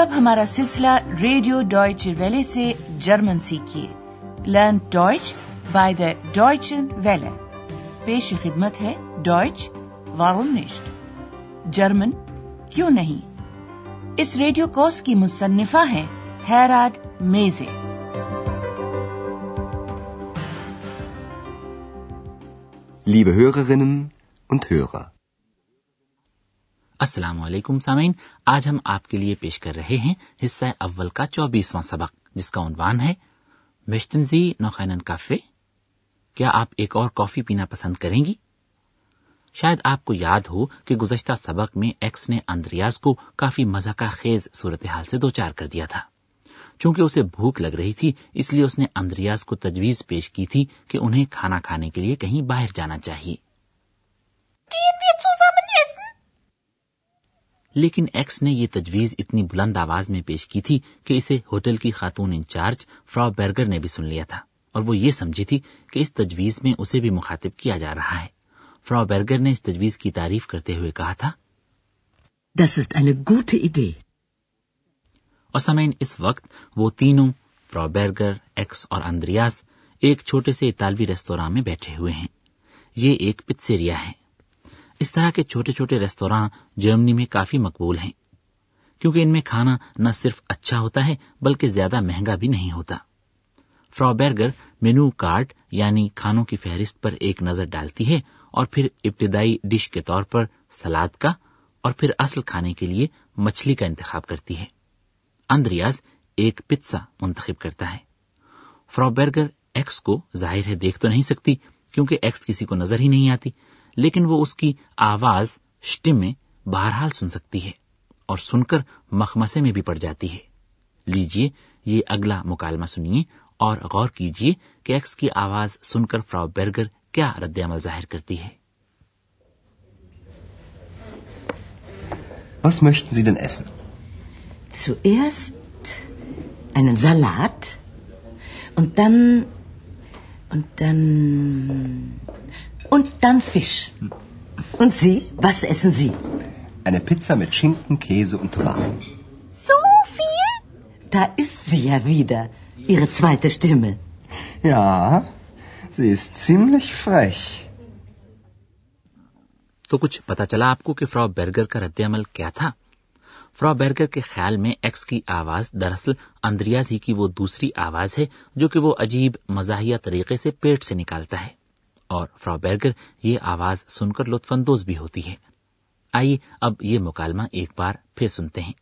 اب ہمارا سلسلہ ریڈیو ڈوائچ ویلے سے German سیکھیے۔ Learn Deutsch by the Deutsche Welle. پیش خدمت ہے ڈوائچ وارنسٹ جرمن، کیوں نہیں؟ اس ریڈیو کورس کی مصنفہ ہیں Herod Meese. Liebe Hörerinnen und Hörer السلام علیکم سامعین، آج ہم آپ کے لیے پیش کر رہے ہیں حصہ اول کا چوبیسواں سبق، جس کا عنوان ہے، مشتنزی نوخین کافے، کیا آپ ایک اور کافی پینا پسند کریں گی؟ شاید آپ کو یاد ہو کہ گزشتہ سبق میں ایکس نے اندریاز کو کافی مزہ کا خیز صورتحال سے دوچار کر دیا تھا۔ چونکہ اسے بھوک لگ رہی تھی، اس لیے اس نے اندریاز کو تجویز پیش کی تھی کہ انہیں کھانا کھانے کے لیے کہیں باہر جانا چاہیے۔ لیکن ایکس نے یہ تجویز اتنی بلند آواز میں پیش کی تھی کہ اسے ہوٹل کی خاتون انچارج فرا برگر نے بھی سن لیا تھا اور وہ یہ سمجھی تھی کہ اس تجویز میں اسے بھی مخاطب کیا جا رہا ہے۔ فرا برگر نے اس تجویز کی تعریف کرتے ہوئے کہا تھا Das ist eine gute Idee. اور سمعین اس وقت وہ تینوں فرا برگر ایکس اور اندریاس ایک چھوٹے سے اطالوی ریستوراں میں بیٹھے ہوئے ہیں۔ یہ ایک پتسیریا ہے۔ اس طرح کے چھوٹے چھوٹے ریستوراں جرمنی میں کافی مقبول ہیں، کیونکہ ان میں کھانا نہ صرف اچھا ہوتا ہے بلکہ زیادہ مہنگا بھی نہیں ہوتا۔ فرا برگر مینو کارڈ یعنی کھانوں کی فہرست پر ایک نظر ڈالتی ہے اور پھر ابتدائی ڈش کے طور پر سلاد کا اور پھر اصل کھانے کے لیے مچھلی کا انتخاب کرتی ہے۔ اندریاز ایک پتسا منتخب کرتا ہے۔ فرا برگر ایکس کو ظاہر ہے دیکھ تو نہیں سکتی، کیونکہ ایکس کسی کو نظر ہی نہیں آتی۔ لیکن وہ اس کی آواز شٹم میں بہرحال سن سکتی ہے اور سن کر مخمسے میں بھی پڑ جاتی ہے لیجیے یہ اگلا مکالمہ سنیے اور غور کیجیے کہ ایکس کی آواز سن کر فراو برگر کیا رد عمل ظاہر کرتی ہے Was möchten Sie denn essen? Zuerst einen Salat und dann und dann und dann Fisch. Und Sie, was essen Sie? Eine Pizza mit Schinken, Käse und Tomaten. So viel? Da ist sie ja wieder, Ihre zweite Stimme. Ja, sie ist ziemlich frech. تو کچھ پتا چلا آپ کو کہ فرا burger کا رد عمل کیا تھا فرا برگر کے خیال میں ایکس کی آواز دراصل اندریاز ہی کی وہ دوسری آواز ہے جو کہ وہ عجیب مزاحیہ طریقے سے پیٹ سے نکالتا ہے اور فرا بیرگر یہ آواز سن کر لطف اندوز بھی ہوتی ہے۔ آئیے اب یہ مکالمہ ایک بار پھر سنتے ہیں۔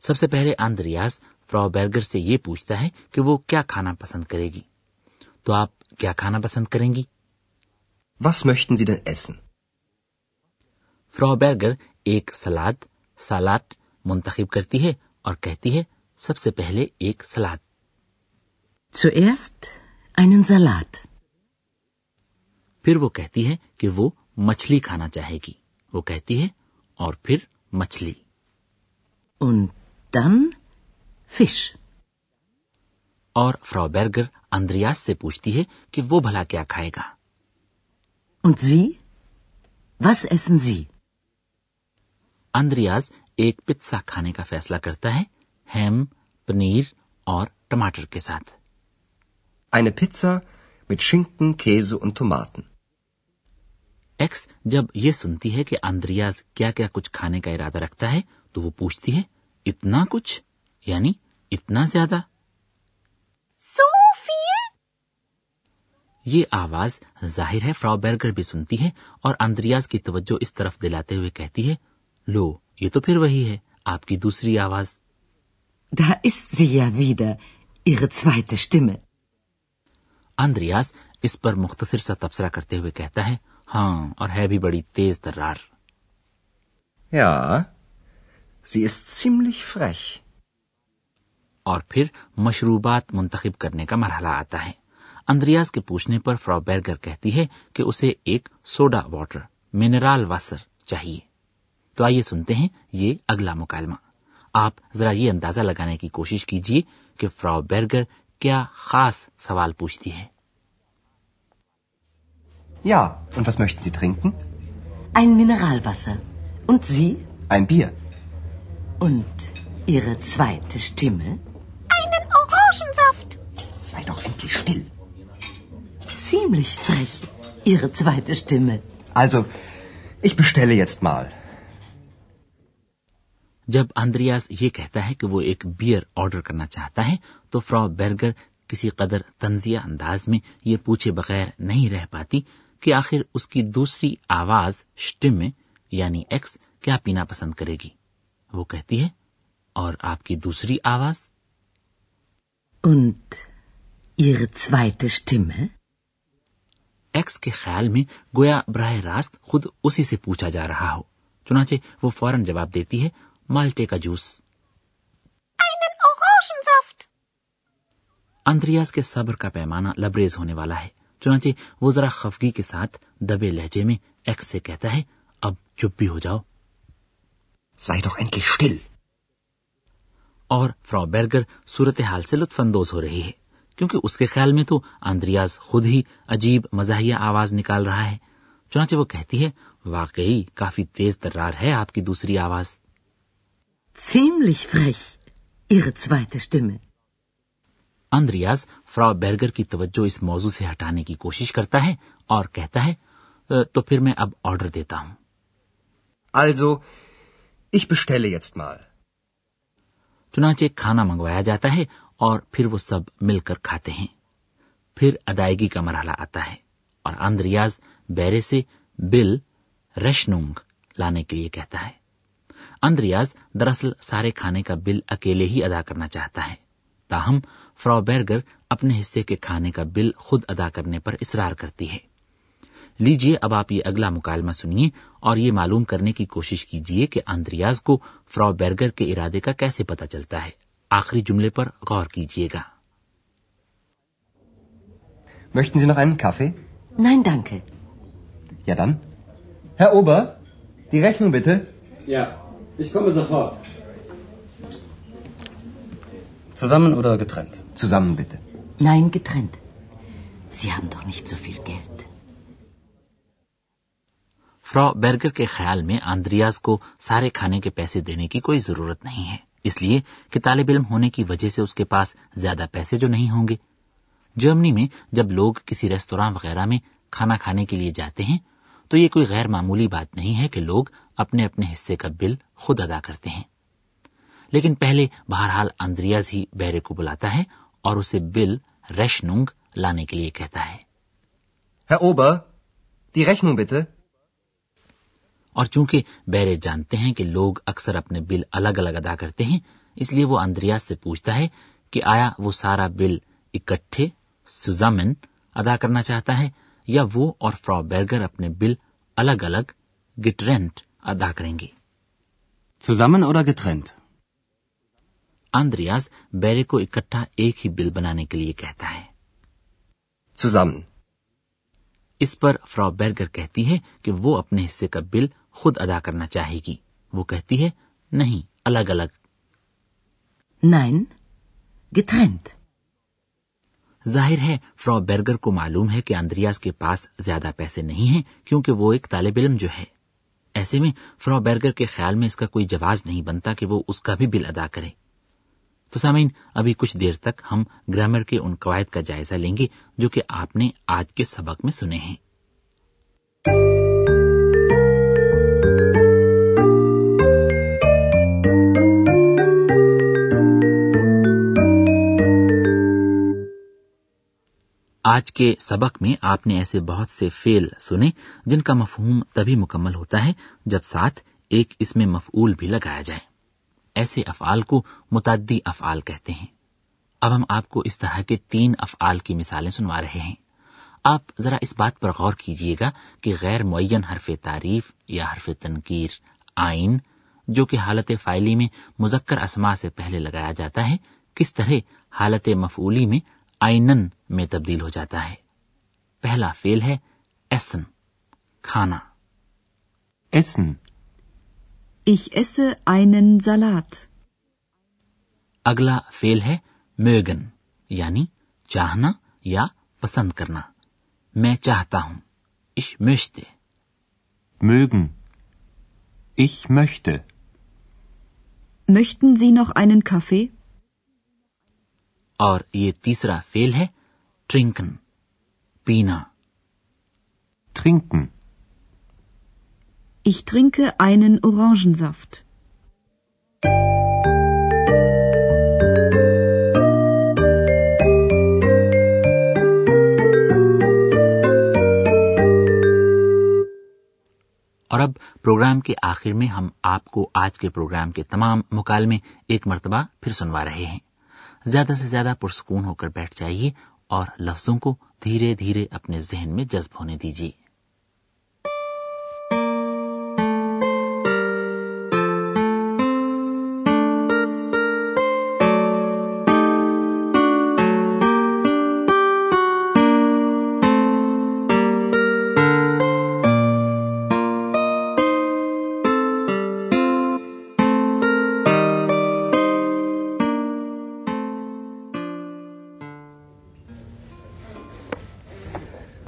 سب سے پہلے آند ریاض فرا بیرگر سے یہ پوچھتا ہے کہ وہ کیا کھانا پسند کرے گی۔ تو آپ کیا کھانا پسند کریں گی؟ Was möchten Sie denn essen? فرا بیرگر ایک سلاد سالاد منتخب کرتی ہے اور کہتی ہے سب سے پہلے ایک سلاد۔ Zuerst einen Salat. پھر وہ کہتی ہے کہ وہ مچھلی کھانا چاہے گی۔ وہ کہتی ہے اور پھر مچھلی۔ فش۔ اور فرابرگر اندریاس سے پوچھتی ہے کہ وہ بھلا کیا کھائے گا۔ اندریاز ایک پتسا کھانے کا فیصلہ کرتا ہے ہیم پنیر اور ٹماٹر کے ساتھ۔ Eine Pizza mit Schinken, Käse und Tomaten. X جب یہ سنتی ہے کہ اندریاز کیا کیا کچھ کھانے کا ارادہ رکھتا ہے تو وہ پوچھتی ہے اتنا کچھ؟ یعنی اتنا زیادہ؟ یہ آواز ظاہر ہے فرا برگر بھی سنتی ہے اور اندریاز کی توجہ اس طرف دلاتے ہوئے کہتی ہے لو یہ تو پھر وہی ہے آپ کی دوسری آواز۔ دا اندریاز اس پر مختصر سا تبصرہ کرتے ہوئے کہتا ہے ہاں اور ہے بھی بڑی تیز ترار یا سی اور پھر مشروبات منتخب کرنے کا مرحلہ آتا ہے۔ اندریاز کے پوچھنے پر فرا بیرگر کہتی ہے کہ اسے ایک سوڈا واٹر منرال واسر چاہیے۔ تو آئیے سنتے ہیں یہ اگلا مکالمہ۔ آپ ذرا یہ اندازہ لگانے کی کوشش کیجیے کہ فرا بیرگر کیا خاص سوال پوچھتی ہے۔ Ja, und was möchten Sie trinken? Ein Mineralwasser. Und Sie? Ein Bier. Und Ihre zweite Stimme? Einen Orangensaft. Sei doch endlich still. Ziemlich frech, Ihre zweite Stimme. Also, ich bestelle jetzt mal. جب Andreas یہ کہتا ہے کہ وہ ایک beer order کرنا چاہتا ہے تو فرا برگر کسی قدر تنزیہ انداز میں یہ پوچھے بغیر نہیں رہ پاتی کہ آخر اس کی دوسری آواز شٹم یعنی ایکس کیا پینا پسند کرے گی؟ وہ کہتی ہے اور آپ کی دوسری آواز؟ ایکس کے خیال میں گویا براہ راست خود اسی سے پوچھا جا رہا ہو چنانچہ وہ فوراً جواب دیتی ہے مالٹے کا جوس۔ اندریاز کے صبر کا پیمانہ لبریز ہونے والا ہے۔ چنانچہ وہ ذرا خفگی کے ساتھ دبے لہجے میں ایکس سے کہتا ہے اب چپ بھی ہو جاؤ۔ اور فرا بیرگر صورتحال سے لطف اندوز ہو رہی ہے کیونکہ اس کے خیال میں تو آندریاز خود ہی عجیب مزاحیہ آواز نکال رہا ہے۔ چنانچہ وہ کہتی ہے واقعی کافی تیز ترار ہے آپ کی دوسری آواز۔ Ziemlich frech, ihre zweite Stimme. Andreas Frau Berger کی توجہ اس موضوع سے ہٹانے کی کوشش کرتا ہے اور کہتا ہے تو پھر میں اب آرڈر دیتا ہوں۔ Also, ich bestelle jetzt mal. چنانچہ کھانا منگوایا جاتا ہے اور پھر وہ سب مل کر کھاتے ہیں۔ پھر ادائیگی کا مرحلہ آتا ہے اور اندریاز بیرے سے بل ریشنونگ لانے کے لیے کہتا ہے۔ اندریاز دراصل سارے کھانے کا بل اکیلے ہی ادا کرنا چاہتا ہے۔ تاہم فرا بیرگر اپنے حصے کے کھانے کا بل خود ادا کرنے پر اصرار کرتی ہے لیجیے اب آپ یہ اگلا مکالمہ سنیے اور یہ معلوم کرنے کی کوشش کیجیے کہ اندریاز کو فرا بیرگر کے ارادے کا کیسے پتا چلتا ہے آخری جملے پر غور کیجیے گا Ja dann. Herr Ober, die Rechnung bitte. Ja, ich komme sofort. Zusammen oder getrennt? Zusammen bitte. Nein, getrennt. Sie haben doch nicht so viel Geld. Frau Berger کے خیال میں آندریاز کو سارے کھانے کے پیسے دینے کی کوئی ضرورت نہیں ہے اس لیے کہ طالب علم ہونے کی وجہ سے اس کے پاس زیادہ پیسے جو نہیں ہوں گے جرمنی میں جب لوگ کسی ریستوراں وغیرہ میں کھانا کھانے کے لیے جاتے ہیں تو یہ کوئی غیر معمولی بات نہیں ہے کہ لوگ اپنے اپنے حصے کا بل خود ادا کرتے ہیں لیکن پہلے بہرحال اندریاز ہی بہرے کو بلاتا ہے اور اسے بل ریشنگ لانے کے لیے کہتا ہے۔ اور چونکہ بہرے جانتے ہیں کہ لوگ اکثر اپنے بل الگ الگ ادا کرتے ہیں اس لیے وہ اندریاز سے پوچھتا ہے کہ آیا وہ سارا بل اکٹھے سزامن ادا کرنا چاہتا ہے یا وہ اور فرا برگر اپنے بل الگ الگ گٹرینٹ ادا کریں گے؟ سزامن اور گٹرینٹ آندریاز بیرے کو اکٹھا ایک ہی بل بنانے کے لیے کہتا ہے۔ Zusammen. اس پر فرا بیرگر کہتی ہے کہ وہ اپنے حصے کا بل خود ادا کرنا چاہے گی۔ وہ کہتی ہے نہیں الگ الگ۔ Nein. ظاہر ہے فرا بیرگر کو معلوم ہے کہ اندریاز کے پاس زیادہ پیسے نہیں ہیں کیونکہ وہ ایک طالب علم جو ہے۔ ایسے میں فرا بیرگر کے خیال میں اس کا کوئی جواز نہیں بنتا کہ وہ اس کا بھی بل ادا کرے۔ تو سامعین، ابھی کچھ دیر تک ہم گرامر کے ان قواعد کا جائزہ لیں گے جو کہ آپ نے آج کے سبق میں سنے ہیں۔ آج کے سبق میں آپ نے ایسے بہت سے فیل سنے جن کا مفہوم تبھی مکمل ہوتا ہے جب ساتھ ایک اس میں مفعول بھی لگایا جائے۔ ایسے افعال کو متعدی افعال کہتے ہیں۔ اب ہم آپ کو اس طرح کے تین افعال کی مثالیں سنوا رہے ہیں۔ آپ ذرا اس بات پر غور کیجیے گا کہ غیر معین حرف تعریف یا حرف تنقیر آئین، جو کہ حالت فائلی میں مذکر اسما سے پہلے لگایا جاتا ہے، کس طرح حالت مفعولی میں آئینن میں تبدیل ہو جاتا ہے۔ پہلا فیل ہے ایسن کھانا۔ ایسن Ich esse einen Salat. اگلا فیل ہے میگن یعنی چاہنا یا پسند کرنا۔ میں چاہتا ہوں ich möchte۔ Mögen ich möchte۔ Möchten Sie noch einen Kaffee? اور یہ تیسرا فیل ہے ٹرنکن پینا۔ ٹرنکن Ich trinke einen Orangensaft. اور اب پروگرام کے آخر میں ہم آپ کو آج کے پروگرام کے تمام مکالمے ایک مرتبہ پھر سنوا رہے ہیں زیادہ سے زیادہ پرسکون ہو کر بیٹھ جائیے اور لفظوں کو دھیرے دھیرے اپنے ذہن میں جذب ہونے دیجیے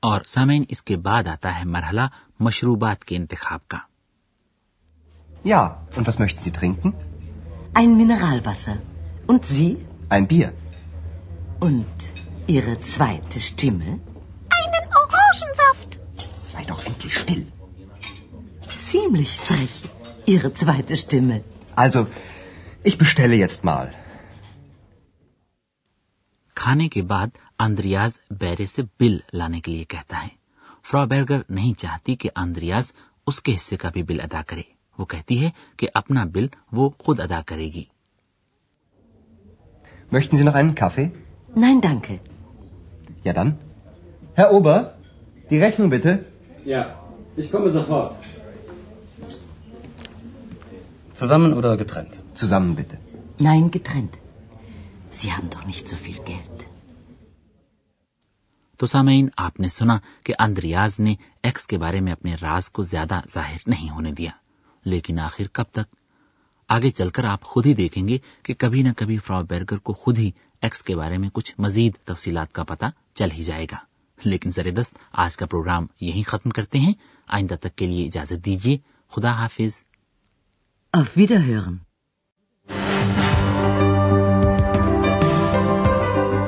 اور سامعین اس کے بعد آتا ہے مرحلہ مشروبات کے انتخاب کا۔ کھانے کے بعد آندریاز بیرے سے بل لانے کے لیے کہتا ہے۔ فرا بیرگر نہیں چاہتی کہ آندریاز اس کے حصے کا بھی بل ادا کرے۔ وہ کہتی ہے کہ اپنا بل وہ خود ادا کرے گی۔ Sie haben doch nicht so viel Geld. تو سامعین، آپ نے سنا کہ اندریاز نے ایکس کے بارے میں اپنے راز کو زیادہ ظاہر نہیں ہونے دیا۔ لیکن آخر کب تک؟ آگے چل کر آپ خود ہی دیکھیں گے کہ کبھی نہ کبھی فرا بیرگر کو خود ہی ایکس کے بارے میں کچھ مزید تفصیلات کا پتہ چل ہی جائے گا۔ لیکن زردست آج کا پروگرام یہیں ختم کرتے ہیں۔ آئندہ تک کے لیے اجازت دیجیے۔ خدا حافظ۔